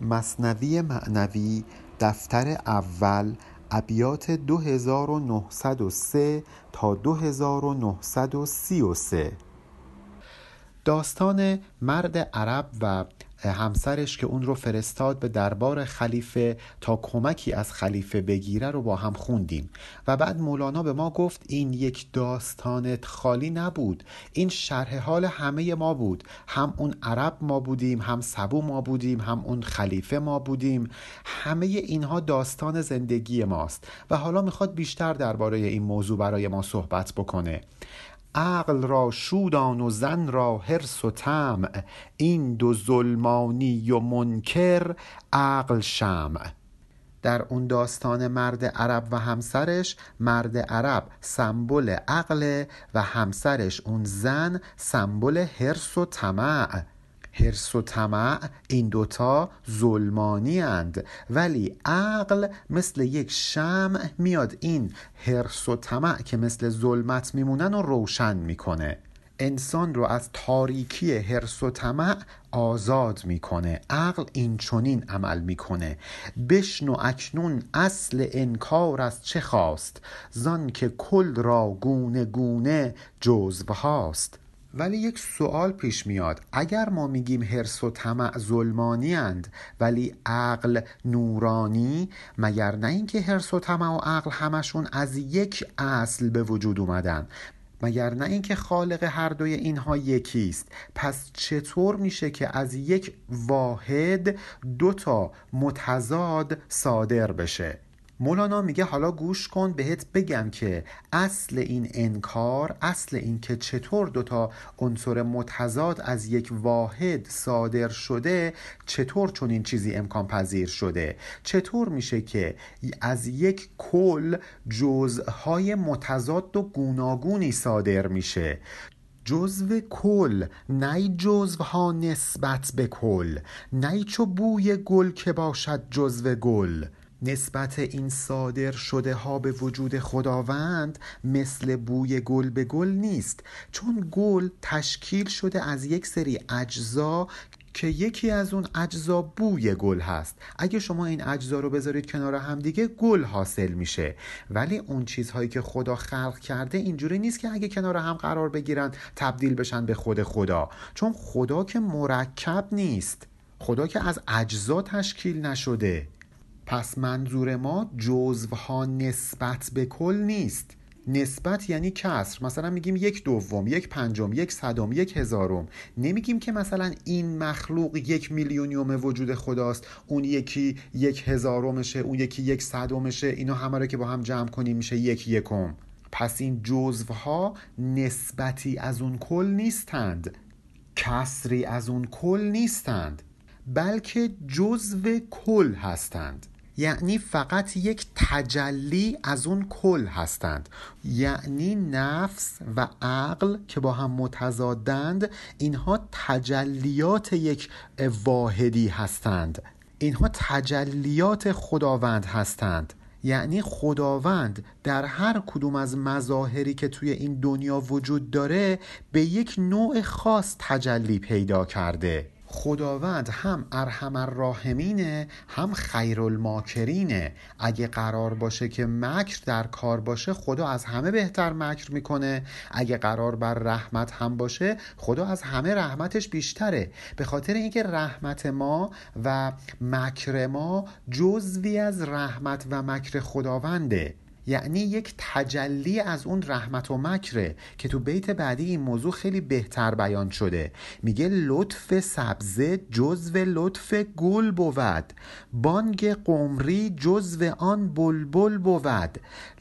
مثنوی معنوی دفتر اول ابیات دو هزار و نهصد و سه تا دو هزار و نهصد و سی و سه. داستان مرد عرب و همسرش که اون رو فرستاد به دربار خلیفه تا کمکی از خلیفه بگیره رو با هم خوندیم. و بعد مولانا به ما گفت این یک داستان خالی نبود. این شرح حال همه ما بود. هم اون عرب ما بودیم هم سبو ما بودیم هم اون خلیفه ما بودیم. همه اینها داستان زندگی ماست. و حالا می‌خواد بیشتر درباره این موضوع برای ما صحبت بکنه. عقل را شودان و زن را حرص و طمع. این دو ظلمانی و منکر عقل شمع. در اون داستان مرد عرب و همسرش مرد عرب سمبل عقل و همسرش اون زن سمبل حرص و طمع. حرص و طمع این دوتا ظلمانی اند. ولی عقل مثل یک شمع میاد این حرص و طمع که مثل ظلمت میمونن و روشن می‌کنه. انسان رو از تاریکی حرص و طمع آزاد می‌کنه. عقل این چونین عمل می‌کنه. بشنو اکنون اصل انکار از چه خواست؟ زان که کل را گونه گونه جزو هاست ولی یک سوال پیش میاد. اگر ما میگیم حرص و طمع ظلمانی اند ولی عقل نورانی مگر نه اینکه حرص و طمع و عقل همشون از یک اصل به وجود اومدن؟ مگر نه اینکه خالق هر دوی اینها یکیست؟ پس چطور میشه که از یک واحد دو تا متضاد صادر بشه؟ مولانا میگه حالا گوش کن بهت بگم که اصل این انکار اصل این که چطور دوتا عنصر متضاد از یک واحد صادر شده چطور چون این چیزی امکان پذیر شده؟ چطور میشه که از یک کل جزهای متضاد و گوناگونی صادر میشه؟ جزو کل نی جزوها نسبت به کل نی چو بوی گل که باشد جزو گل. نسبت این صادر شده ها به وجود خداوند مثل بوی گل به گل نیست. چون گل تشکیل شده از یک سری اجزا که یکی از اون اجزا بوی گل هست. اگه شما این اجزا رو بذارید کنار هم دیگه گل حاصل میشه. ولی اون چیزهایی که خدا خلق کرده اینجوری نیست که اگه کنار هم قرار بگیرن تبدیل بشن به خود خدا. چون خدا که مرکب نیست. خدا که از اجزا تشکیل نشده. پس منظور ما جزوها نسبت به کل نیست. نسبت یعنی کسر. مثلا میگیم یک دوم یک پنجم یک صدم یک هزارم. نمیگیم که مثلا این مخلوق یک میلیونیوم وجود خداست اون یکی یک هزارمشه اون یکی یک صدمشه اینا همه رو که با هم جمع کنیم میشه یک یکم. پس این جزوها نسبتی از اون کل نیستند. کسری از اون کل نیستند. بلکه جزو کل هستند. یعنی فقط یک تجلی از اون کل هستند. یعنی نفس و عقل که با هم متضادند اینها تجلیات یک واحدی هستند. اینها تجلیات خداوند هستند. یعنی خداوند در هر کدوم از مظاهری که توی این دنیا وجود داره به یک نوع خاص تجلی پیدا کرده. خداوند هم ارحم الراحمینه هم خیرالماکرینه. اگه قرار باشه که مکر در کار باشه خدا از همه بهتر مکر می‌کنه. اگه قرار بر رحمت هم باشه خدا از همه رحمتش بیشتره. به خاطر اینکه رحمت ما و مکر ما جزوی از رحمت و مکر خداونده. یعنی یک تجلی از اون رحمت و مکره که تو بیت بعدی این موضوع خیلی بهتر بیان شده. میگه لطف سبزه جزو لطف گل بود. بانگ قمری جزو آن بلبل بود.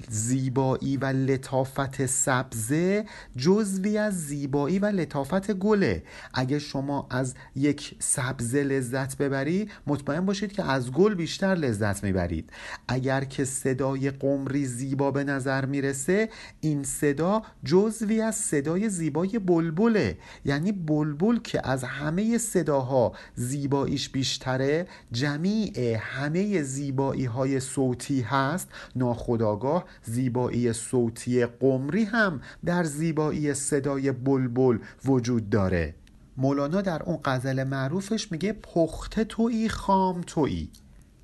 زیبایی و لطافت سبزه جزوی از زیبایی و لطافت گله. اگه شما از یک سبزه لذت ببری مطمئن باشید که از گل بیشتر لذت می‌برید. اگر که صدای قمری زیبا به نظر می‌رسه این صدا جزوی از صدای زیبای بلبله. یعنی بلبل که از همه صداها زیباییش بیشتره جمیع همه زیبایی های صوتی هست. ناخداگاه زیبایی صوتی قمری هم در زیبایی صدای بلبل وجود داره. مولانا در اون غزل معروفش میگه پخته تویی خام تویی.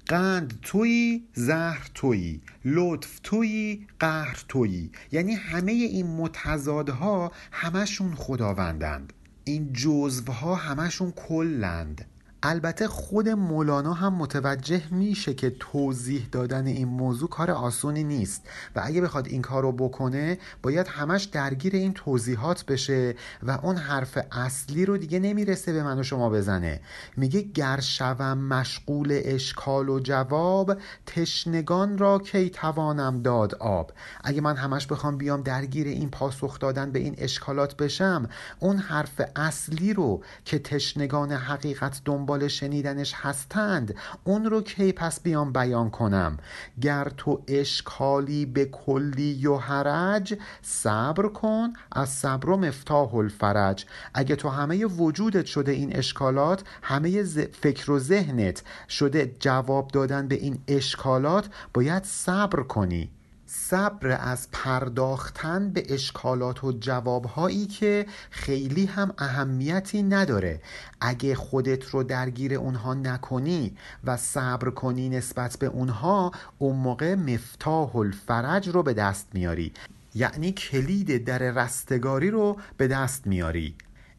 قند تویی زهر تویی. لطف تویی قهر تویی. یعنی همه این متضادها همشون خداوندند. این جزوها همشون کلند. البته خود مولانا هم متوجه میشه که توضیح دادن این موضوع کار آسونی نیست و اگه بخواد این کار رو بکنه باید همش درگیر این توضیحات بشه و اون حرف اصلی رو دیگه نمی‌رسه به من و شما بزنه. میگه گر شوم مشغول اشکال و جواب تشنگان را کی توانم داد آب. اگه من همش بخوام بیام درگیر این پاسخ دادن به این اشکالات بشم اون حرف اصلی رو که تشنگان حقیقت دنبال دنبال شنیدنش هستند اون رو کی پس بیام بیان کنم؟ گر تو اشکالی به کلی و حرج صبر کن از صبر و مفتاح الفرج. اگه تو همه وجودت شده این اشکالات همه فکر و ذهنت شده جواب دادن به این اشکالات باید صبر کنی. صبر از پرداختن به اشکالات و جوابهایی که خیلی هم اهمیتی نداره. اگه خودت رو درگیر اونها نکنی و صبر کنی نسبت به اونها اون موقع مفتاح الفرج رو به دست میاری. یعنی کلید در رستگاری رو به دست میاری.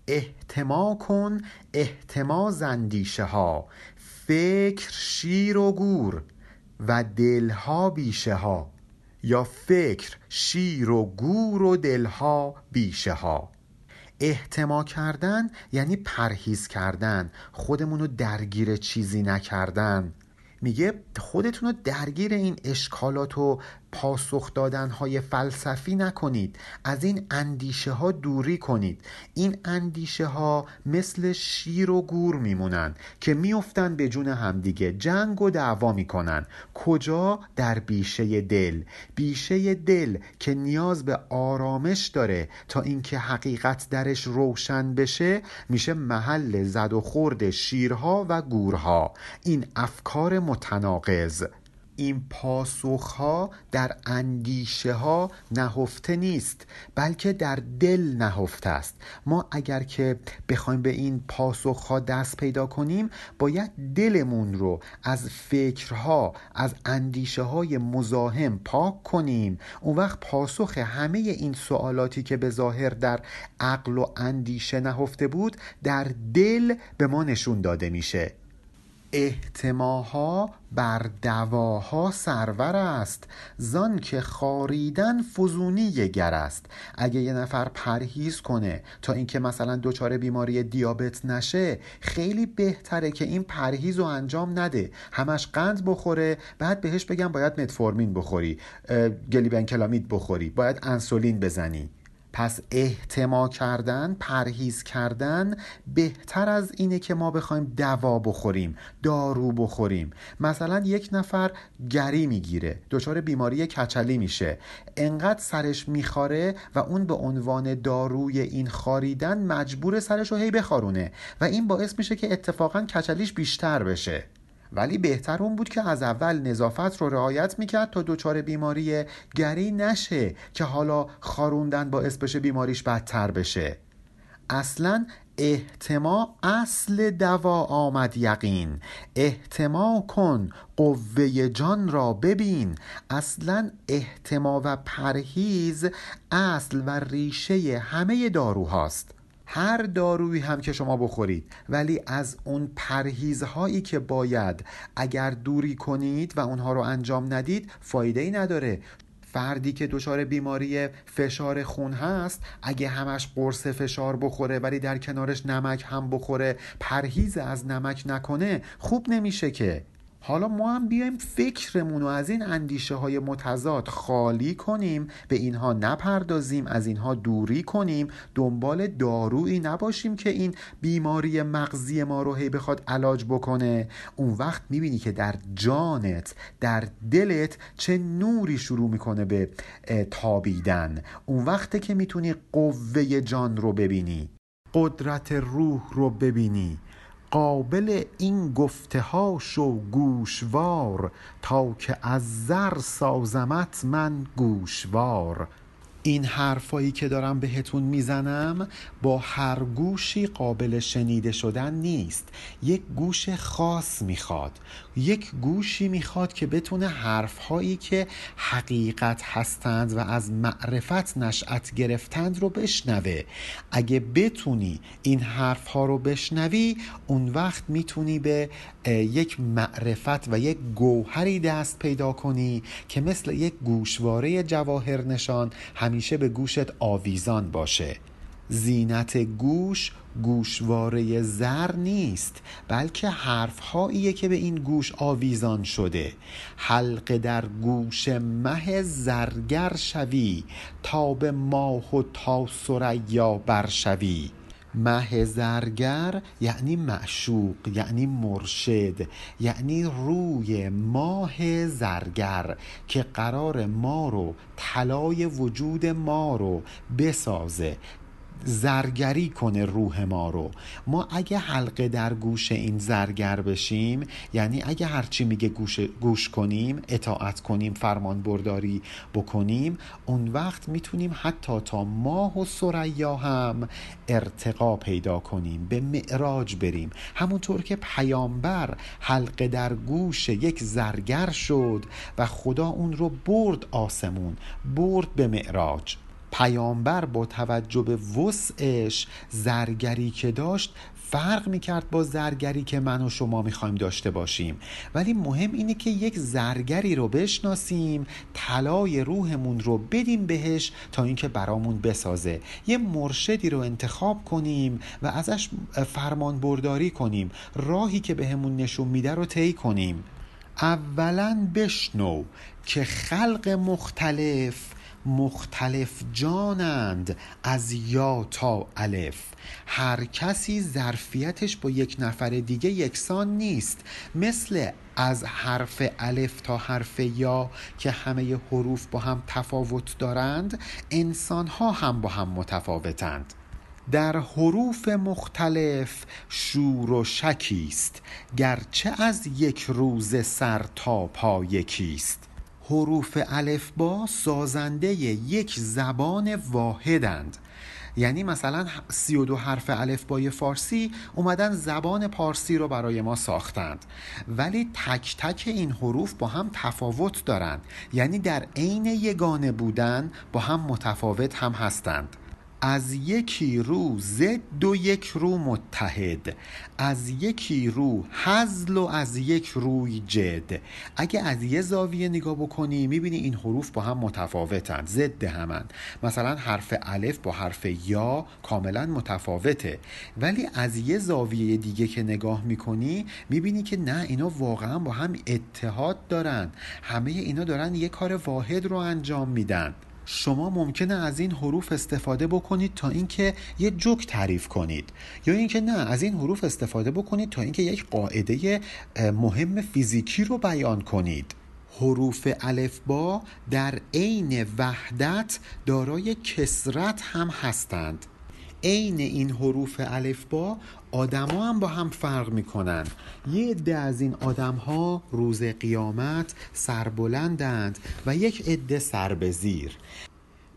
احتما کن احتما زندیشه ها. فکر شیر و گور و دلها بیشه ها. یا فکر شیر و گور و دلها بیشه ها احتما کردن یعنی پرهیز کردن خودمون رو درگیر چیزی نکردن. میگه خودتون رو درگیر این اشکالات و پاسخ دادن های فلسفی نکنید. از این اندیشه ها دوری کنید. این اندیشه ها مثل شیر و گور میمونن که میفتن به جون همدیگه. جنگ و دعوا می‌کنن. کجا؟ در بیشه دل. بیشه دل که نیاز به آرامش داره تا اینکه حقیقت درش روشن بشه میشه محل زد و خورد شیرها و گورها. این افکار متناقض. این پاسخها در اندیشه ها نهفته نیست بلکه در دل نهفته است. ما اگر که بخوایم به این پاسخها دست پیدا کنیم باید دلمون رو از فکرها از اندیشه های مزاحم پاک کنیم. اون وقت پاسخ همه این سوالاتی که به ظاهر در عقل و اندیشه نهفته بود در دل به ما نشون داده میشه. احتماها بر دواها سرور است زان که خاریدن فزونی گر است. اگه یه نفر پرهیز کنه تا اینکه مثلا دچار بیماری دیابت نشه خیلی بهتره که این پرهیز رو انجام نده. همش قند بخوره بعد بهش بگم باید متفورمین بخوری گلیبنکلامید بخوری باید انسولین بزنی. پس احتما کردن پرهیز کردن بهتر از اینه که ما بخوایم دوا بخوریم دارو بخوریم. مثلا یک نفر گری می‌گیره دچار بیماری کچلی میشه. انقدر سرش میخاره و اون به عنوان داروی این خاریدن مجبور سرش رو هی بخارونه و این باعث میشه که اتفاقا کچلیش بیشتر بشه. ولی بهتر اون بود که از اول نظافت رو رعایت می‌کرد تا دچار بیماری گری نشه که حالا خاروندن باعث بشه بیماریش بدتر بشه. اصلا احتما اصل دوا آمد یقین. احتما کن قوه جان را ببین. اصلا احتما و پرهیز اصل و ریشه همه داروهاست. هر دارویی هم که شما بخورید ولی از اون پرهیزهایی که باید اگر دوری کنید و اونها رو انجام ندید فایده ای نداره. فردی که دچار بیماری فشار خون هست اگه همش قرص فشار بخوره ولی در کنارش نمک هم بخوره پرهیز از نمک نکنه خوب نمیشه که. حالا ما هم بیایم فکرمون رو از این اندیشه های متضاد خالی کنیم به اینها نپردازیم از اینها دوری کنیم. دنبال دارویی نباشیم که این بیماری مغزی ما رو هی بخواد علاج بکنه. اون وقت می‌بینی که در جانت در دلت چه نوری شروع می‌کنه به تابیدن. اون وقته که می‌تونی قوه جان رو ببینی قدرت روح رو ببینی. قابل این گفته ها شو گوشوار تا که از زر سازمت من گوشوار. این حرفایی که دارم بهتون می‌زنم با هر گوشی قابل شنیده شدن نیست. یک گوش خاص می‌خواد. یک گوشی می‌خواد که بتونه حرفهایی که حقیقت هستند و از معرفت نشأت گرفتند رو بشنوه. اگه بتونی این حرفها رو بشنوی اون وقت می‌تونی به یک معرفت و یک گوهری دست پیدا کنی که مثل یک گوشواره جواهر نشان همیشه به گوشت آویزان باشه. زینت گوش گوشواره زر نیست بلکه حرفهاییه که به این گوش آویزان شده. حلقه در گوش مه زرگر شوی تا به ماه و تا سریا برشوی. مه زرگر یعنی معشوق یعنی مرشد یعنی روی ماه زرگر که قرار ما رو طلای وجود ما رو بسازه. زرگری کنه روح ما رو. ما اگه حلقه در گوش این زرگر بشیم یعنی اگه هرچی میگه گوش, گوش کنیم اطاعت کنیم فرمان برداری بکنیم اون وقت می‌تونیم حتی تا ماه و سریا هم ارتقا پیدا کنیم به معراج بریم. همونطور که پیامبر حلقه در گوش یک زرگر شد و خدا اون رو برد آسمون برد به معراج. پیامبر با توجه به وسعش زرگری که داشت فرق می‌کرد با زرگری که من و شما می‌خوایم داشته باشیم. ولی مهم اینه که یک زرگری رو بشناسیم طلای روحمون رو بدیم بهش تا اینکه برامون بسازه. یه مرشدی رو انتخاب کنیم و ازش فرمان برداری کنیم. راهی که بهمون نشون میده رو طی کنیم. اولا بشنو که خلق مختلف مختلف جانند از یا تا الف. هر کسی ظرفیتش با یک نفر دیگه یکسان نیست مثل از حرف الف تا حرف یا که همه حروف با هم تفاوت دارند انسان ها هم با هم متفاوتند. در حروف مختلف شور و شکیست گرچه از یک روز سر تا پا یکیست حروف با سازنده یک زبان واحدند. یعنی مثلا سی و دو حرف الفبای فارسی اومدن زبان پارسی رو برای ما ساختند. ولی تک تک این حروف با هم تفاوت دارند. یعنی در عین یگانه بودن با هم متفاوت هم هستند. از یکی رو زد و یک رو متحد از یکی رو حزل و از یک روی جد. اگه از یه زاویه نگاه بکنی می‌بینی این حروف با هم متفاوتند ضد همن. مثلا حرف الف با حرف یا کاملا متفاوته. ولی از یه زاویه دیگه که نگاه می‌کنی می‌بینی که نه اینا واقعا با هم اتحاد دارن. همه اینا دارن یه کار واحد رو انجام میدن. شما ممکنه از این حروف استفاده بکنید تا اینکه یه جوک تعریف کنید. یا اینکه نه از این حروف استفاده بکنید تا اینکه یک قاعده مهم فیزیکی رو بیان کنید. حروف با در عین وحدت دارای کسرت هم هستند. عین این حروف با آدما هم با هم فرق می‌کنن. یه عده از این آدم ها روز قیامت سربلندند و یک عده سر به زیر.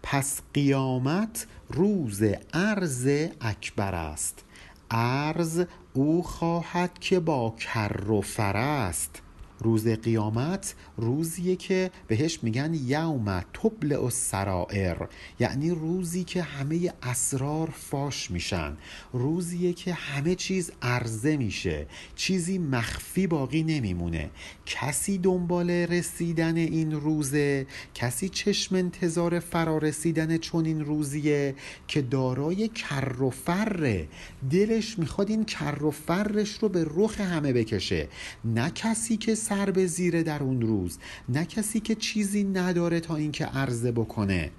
پس قیامت روز عرض اکبر است. عرض او خواهد که با کر و فر است. روز قیامت روزیه که بهش میگن یوم تبلع السرائر یعنی روزی که همه اسرار فاش میشن روزیه که همه چیز عرضه میشه چیزی مخفی باقی نمیمونه. کسی دنبال رسیدن این روزه کسی چشم انتظار فرا رسیدن چون این روزیه که دارای کر و فره دلش می‌خواد این کر و فرش رو به رخ همه بکشه. نه کسی که سر به زیره در اون روز نه کسی که چیزی نداره تا اینکه عرضه بکنه.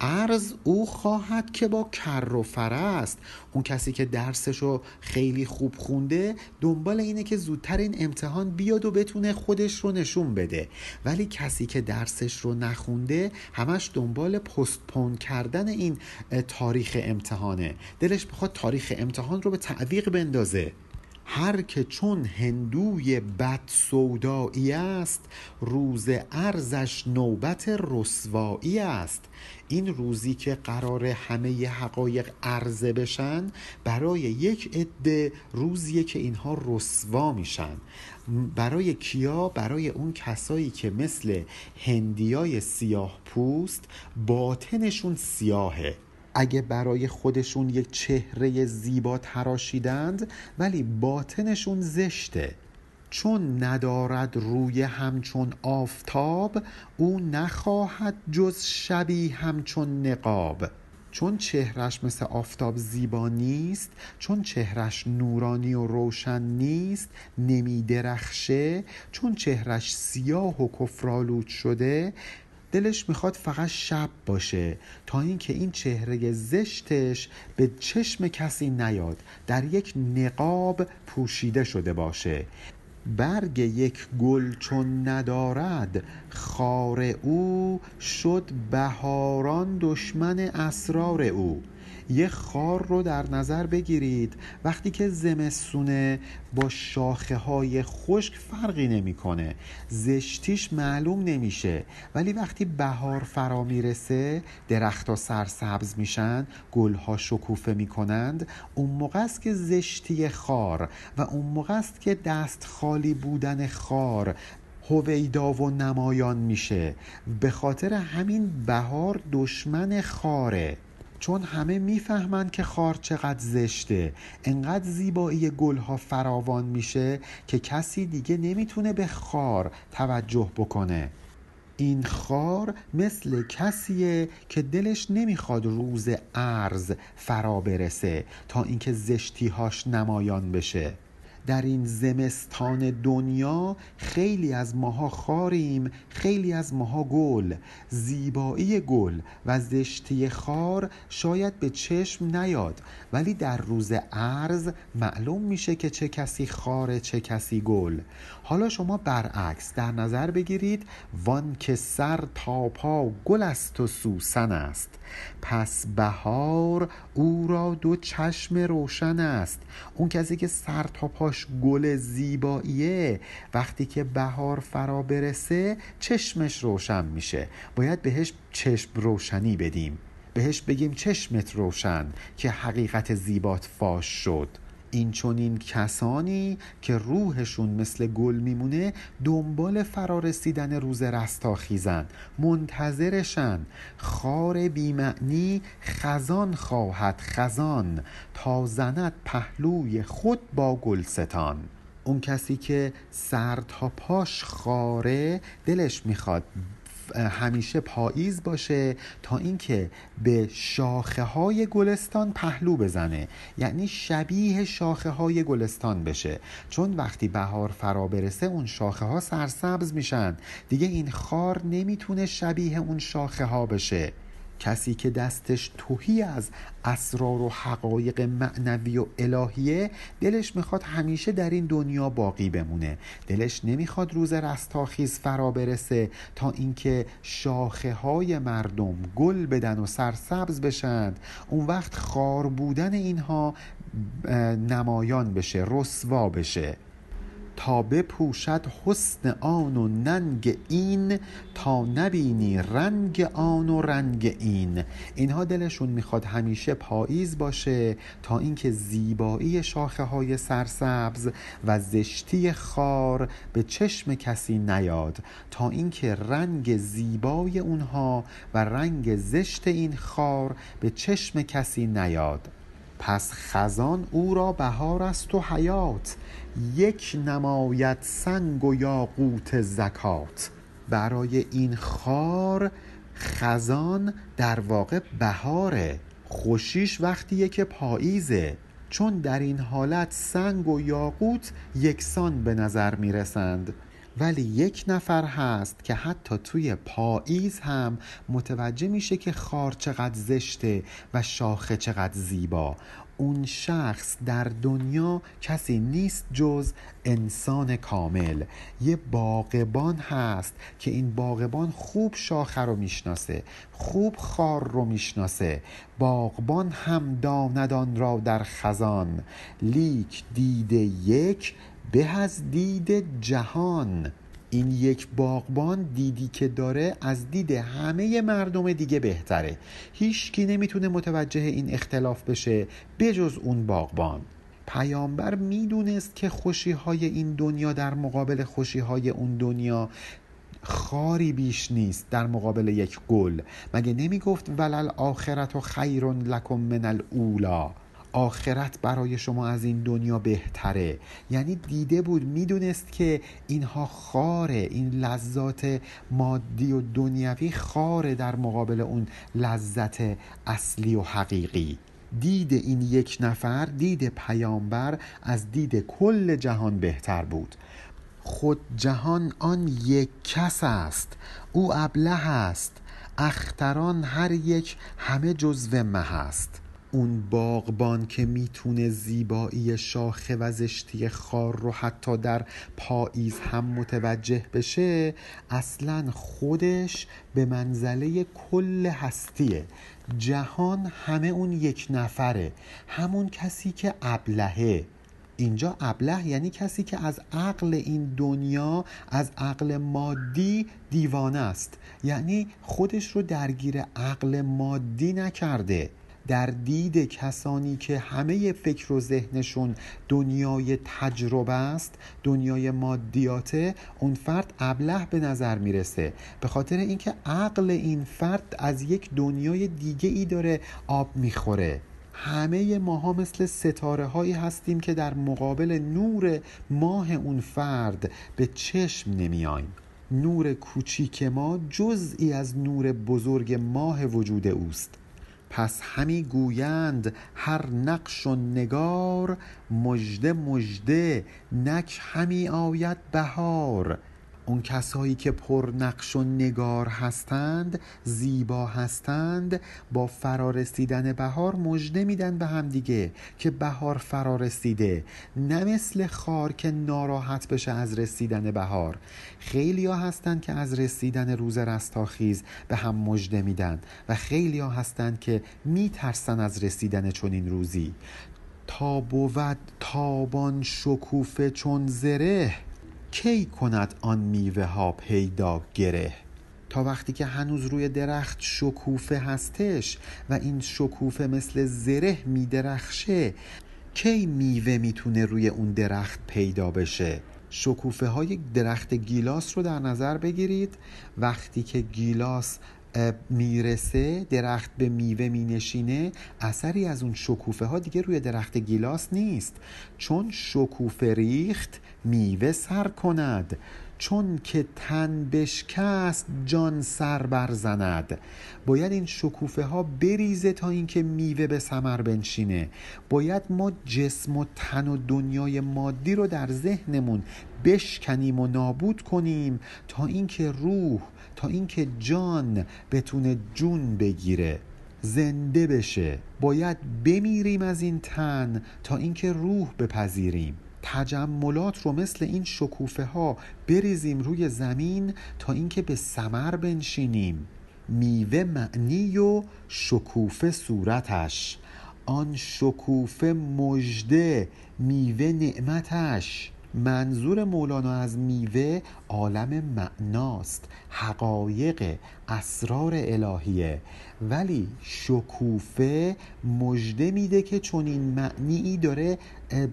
ارز او خواهد که با کر و فر است اون کسی که درسشو خیلی خوب خونده دنبال اینه که زودتر این امتحان بیاد و بتونه خودش رو نشون بده. ولی کسی که درسش رو نخونده همش دنبال پستپون کردن این تاریخ امتحانه. دلش بخواد تاریخ امتحان رو به تعویق بندازه. هر که چون هندوی بد سودایی است روز ارزش نوبت رسوایی است. این روزی که قرار همه حقایق عرضه بشن برای یک عده روزیه که اینها رسوا میشن. برای کیا؟ برای اون کسایی که مثل هندیای سیاه پوست باطنشون سیاهه. اگه برای خودشون یک چهره زیبا تراشیدند ولی باطنشون زشته. چون ندارد روی همچون آفتاب او نخواهد جز شبی همچون نقاب. چون چهرش مثل آفتاب زیبا نیست چون چهرش نورانی و روشن نیست نمی درخشه چون چهرش سیاه و کفرالود شده دلش می‌خواد فقط شب باشه تا اینکه این چهره زشتش به چشم کسی نیاد در یک نقاب پوشیده شده باشه. برگ یک گل چون ندارد خار او شد بهاران دشمن اسرار او. یه خار رو در نظر بگیرید. وقتی که زمستونه با شاخه های خشک فرقی نمی‌کنه. زشتیش معلوم نمیشه. ولی وقتی بهار فرا می‌رسه درختها سرسبز میشن گلها شکوفه می‌کنند. اون موقع است که زشتی خار و اون موقع است که دست خالی بودن خار هویدا و نمایان میشه. به خاطر همین بهار دشمن خاره. چون همه می‌فهمند که خار چقدر زشته. انقدر زیبایی گلها فراوان میشه که کسی دیگه نمی‌تونه به خار توجه بکنه. این خار مثل کسیه که دلش نمی‌خواد روز ارز فرا برسه تا اینکه زشتیهاش نمایان بشه. در این زمستان دنیا خیلی از ماها خاریم خیلی از ماها گل. زیبایی گل و زشتی خار شاید به چشم نیاد ولی در روز عرض معلوم میشه که چه کسی خاره چه کسی گل. حالا شما برعکس در نظر بگیرید وان که سر تا پا گل است و سوسن است. پس بهار او را دو چشم روشن است. اون کسی که سر تا پاش گل زیباییه وقتی که بهار فرا برسه چشمش روشن میشه. باید بهش چشم روشنی بدیم. بهش بگیم چشمت روشن که حقیقت زیبات فاش شد. این چونین کسانی که روحشون مثل گل میمونه دنبال فرارسیدن روز رستاخیزن منتظرشن. خار بیمعنی خزان خواهد خزان تا زند پهلوی خود با گلستان. اون کسی که سر تا پاش خاره دلش می‌خواد همیشه پاییز باشه تا اینکه به شاخه های گلستان پهلو بزنه. یعنی شبیه شاخه های گلستان بشه. چون وقتی بهار فرا برسه اون شاخه ها سرسبز میشن. دیگه این خار نمی‌تونه شبیه اون شاخه ها بشه. کسی که دستش توهی از اسرار و حقایق معنوی و الهیه دلش می‌خواد همیشه در این دنیا باقی بمونه. دلش نمی‌خواد روز رستاخیز فرا برسه تا اینکه شاخه های مردم گل بدن و سرسبز بشند. اون وقت خار بودن اینها نمایان بشه رسوا بشه. تا بپوشد حسن آن و ننگ این تا نبینی رنگ آن و رنگ این. اینها دلشون می‌خواد همیشه پاییز باشه تا اینکه زیبایی شاخه های سرسبز و زشتی خار به چشم کسی نیاد. تا اینکه رنگ زیبای اونها و رنگ زشت این خار به چشم کسی نیاد. پس خزان او را بهار است و حیات. یک نماید سنگ و یاقوت زکات. برای این خار خزان در واقع بهاره. خوشیش وقتیه که پاییزه. چون در این حالت سنگ و یاقوت یکسان به نظر می‌رسند. ولی یک نفر هست که حتی توی پاییز هم متوجه میشه که خار چقدر زشته و شاخه چقدر زیبا. اون شخص در دنیا کسی نیست جز انسان کامل. یه باغبان هست که این باغبان خوب شاخه رو می‌شناسه خوب خار رو می‌شناسه. باغبان هم داندان را در خزان. لیک دید یک به از دید جهان. این یک باغبان دیدی که داره از دید همه مردم دیگه بهتره. هیچکی نمی‌تونه متوجه این اختلاف بشه بجز اون باغبان. پیامبر می‌دونست که خوشی های این دنیا در مقابل خوشی های اون دنیا خاری بیش نیست در مقابل یک گل. مگه نمی‌گفت ولل آخرت و خیر لکم من الاولا آخرت برای شما از این دنیا بهتره. یعنی دیده بود می‌دونست که اینها خاره. این لذات مادی و دنیوی خاره در مقابل اون لذت اصلی و حقیقی. دید این یک نفر دید پیامبر از دید کل جهان بهتر بود. خود جهان آن یک کس است. او ابله است. اختران هر یک همه جزو مه است. اون باغبان که می‌تونه زیبایی شاخه و زشتی خار رو حتی در پاییز هم متوجه بشه اصلا خودش به منزله کل هستیه. جهان همه اون یک نفره همون کسی که ابلهه. اینجا ابله یعنی کسی که از عقل این دنیا از عقل مادی دیوانه است. یعنی خودش رو درگیر عقل مادی نکرده. در دید کسانی که همه فکر و ذهنشون دنیای تجربه است دنیای مادیاته اون فرد ابله به نظر می‌رسه. به خاطر اینکه عقل این فرد از یک دنیای دیگه ای داره آب می‌خوره. همه ماها مثل ستاره هایی هستیم که در مقابل نور ماه اون فرد به چشم نمیایم نور کوچیک ما جزئی از نور بزرگ ماه وجود اوست. پس همی گویند هر نقش و نگار مژده مژده نک همی آید بهار. اون کسایی که پر نقش و نگار هستند زیبا هستند با فرارسیدن بهار مژده میدن به هم دیگه که بهار فرارسیده نه مثل خار که ناراحت بشه از رسیدن بهار. خیلی ها هستند که از رسیدن روز رستاخیز به هم مژده میدن و خیلی ها هستند که میترسن از رسیدن چنین روزی. تا بود تابان شکوفه چون زره کی کند آن میوه ها پیدا گره؟ تا وقتی که هنوز روی درخت شکوفه هستش و این شکوفه مثل زره میدرخشه کی میوه می‌تونه روی اون درخت پیدا بشه؟ شکوفه های درخت گیلاس رو در نظر بگیرید. وقتی که گیلاس می‌رسه درخت به میوه مینشینه. اثری از اون شکوفه ها دیگه روی درخت گیلاس نیست. چون شکوفه ریخت میوه سر کند. چون که تن بشکست جان سر برزند باید این شکوفه ها بریزه تا اینکه میوه به ثمر بنشینه. باید ما جسم و تن و دنیای مادی رو در ذهنمون بشکنیم و نابود کنیم تا اینکه روح تا اینکه جان بتونه جون بگیره زنده بشه. باید بمیریم از این تن تا اینکه روح بپذیریم. تجملات رو مثل این شکوفه ها بریزیم روی زمین تا اینکه به سمر بنشینیم. میوه معنی و شکوفه صورتش. آن شکوفه مژده میوه نعمتش. منظور مولانا از میوه عالم معناست حقایق اسرار الهیه. ولی شکوفه مژده میده که چون این معنی داره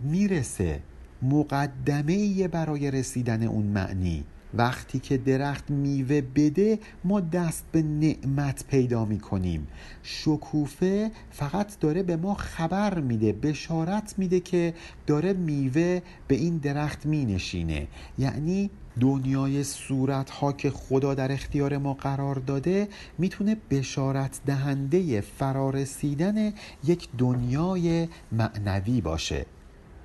می‌رسه مقدمه برای رسیدن اون معنی. وقتی که درخت میوه بده ما دست به نعمت پیدا می کنیم شکوفه فقط داره به ما خبر میده بشارت میده که داره میوه به این درخت می نشینه یعنی دنیای صورت ها که خدا در اختیار ما قرار داده می‌تونه بشارت دهنده فرارسیدن یک دنیای معنوی باشه.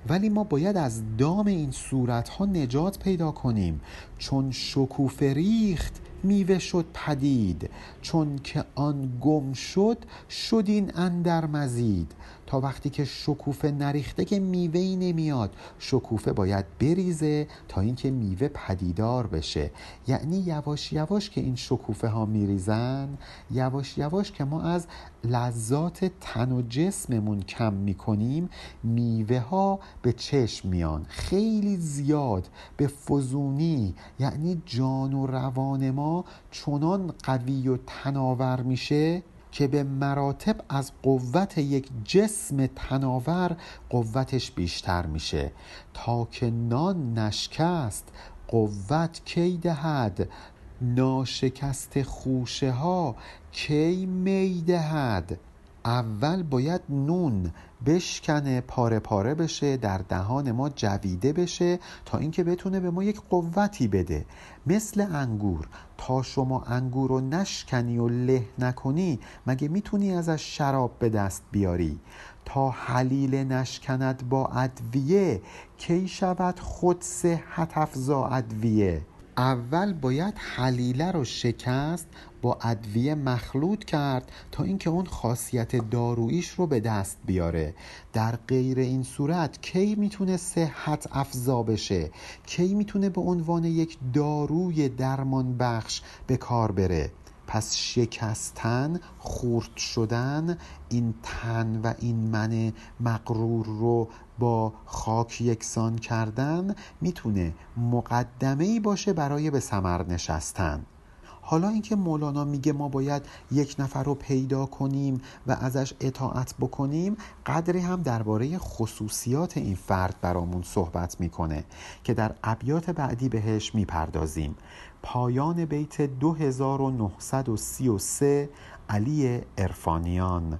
ولی ما باید از دام این صورت ها نجات پیدا کنیم. چون شکوفه ریخت میوه شد پدید. چون که آن گم شد شد این اندر مزید. تا وقتی که شکوفه نریخته که میوه نمیاد. شکوفه باید بریزه تا اینکه میوه پدیدار بشه. یعنی یواش یواش که این شکوفه ها میریزن یواش یواش که ما از لذات تن و جسممون کم می‌کنیم میوه ها به چشم میان. خیلی زیاد به فزونی یعنی جان و روان ما چنان قوی و تناور میشه که به مراتب از قوت یک جسم تناور قوتش بیشتر میشه. تا که نان نشکست قوت کی دهد؟ ناشکست خوشه ها کی می دهد؟ اول باید نون بشکنه پاره پاره بشه در دهان ما جویده بشه تا اینکه بتونه به ما یک قوتی بده. مثل انگور تا شما انگور رو نشکنی و له نکنی مگه می‌تونی ازش شراب به دست بیاری؟ تا حلیل نشکند با ادویه کی شود خود صحت افزا ادویه؟ اول باید حلیله رو شکست با ادویه مخلوط کرد تا اینکه اون خاصیت داروییش رو به دست بیاره. در غیر این صورت کی می‌تونه صحت افزا بشه؟ کی می‌تونه به عنوان یک داروی درمان بخش به کار بره؟ پس شکستن خورد شدن این تن و این من مقرور رو با خاک یکسان کردن می‌تونه مقدمه ای باشه برای به ثمر نشستن. حالا اینکه مولانا میگه ما باید یک نفر رو پیدا کنیم و ازش اطاعت بکنیم قدری هم درباره خصوصیات این فرد برامون صحبت می‌کنه که در ابیات بعدی بهش می‌پردازیم. پایان بیت 2933 علی ارفانیان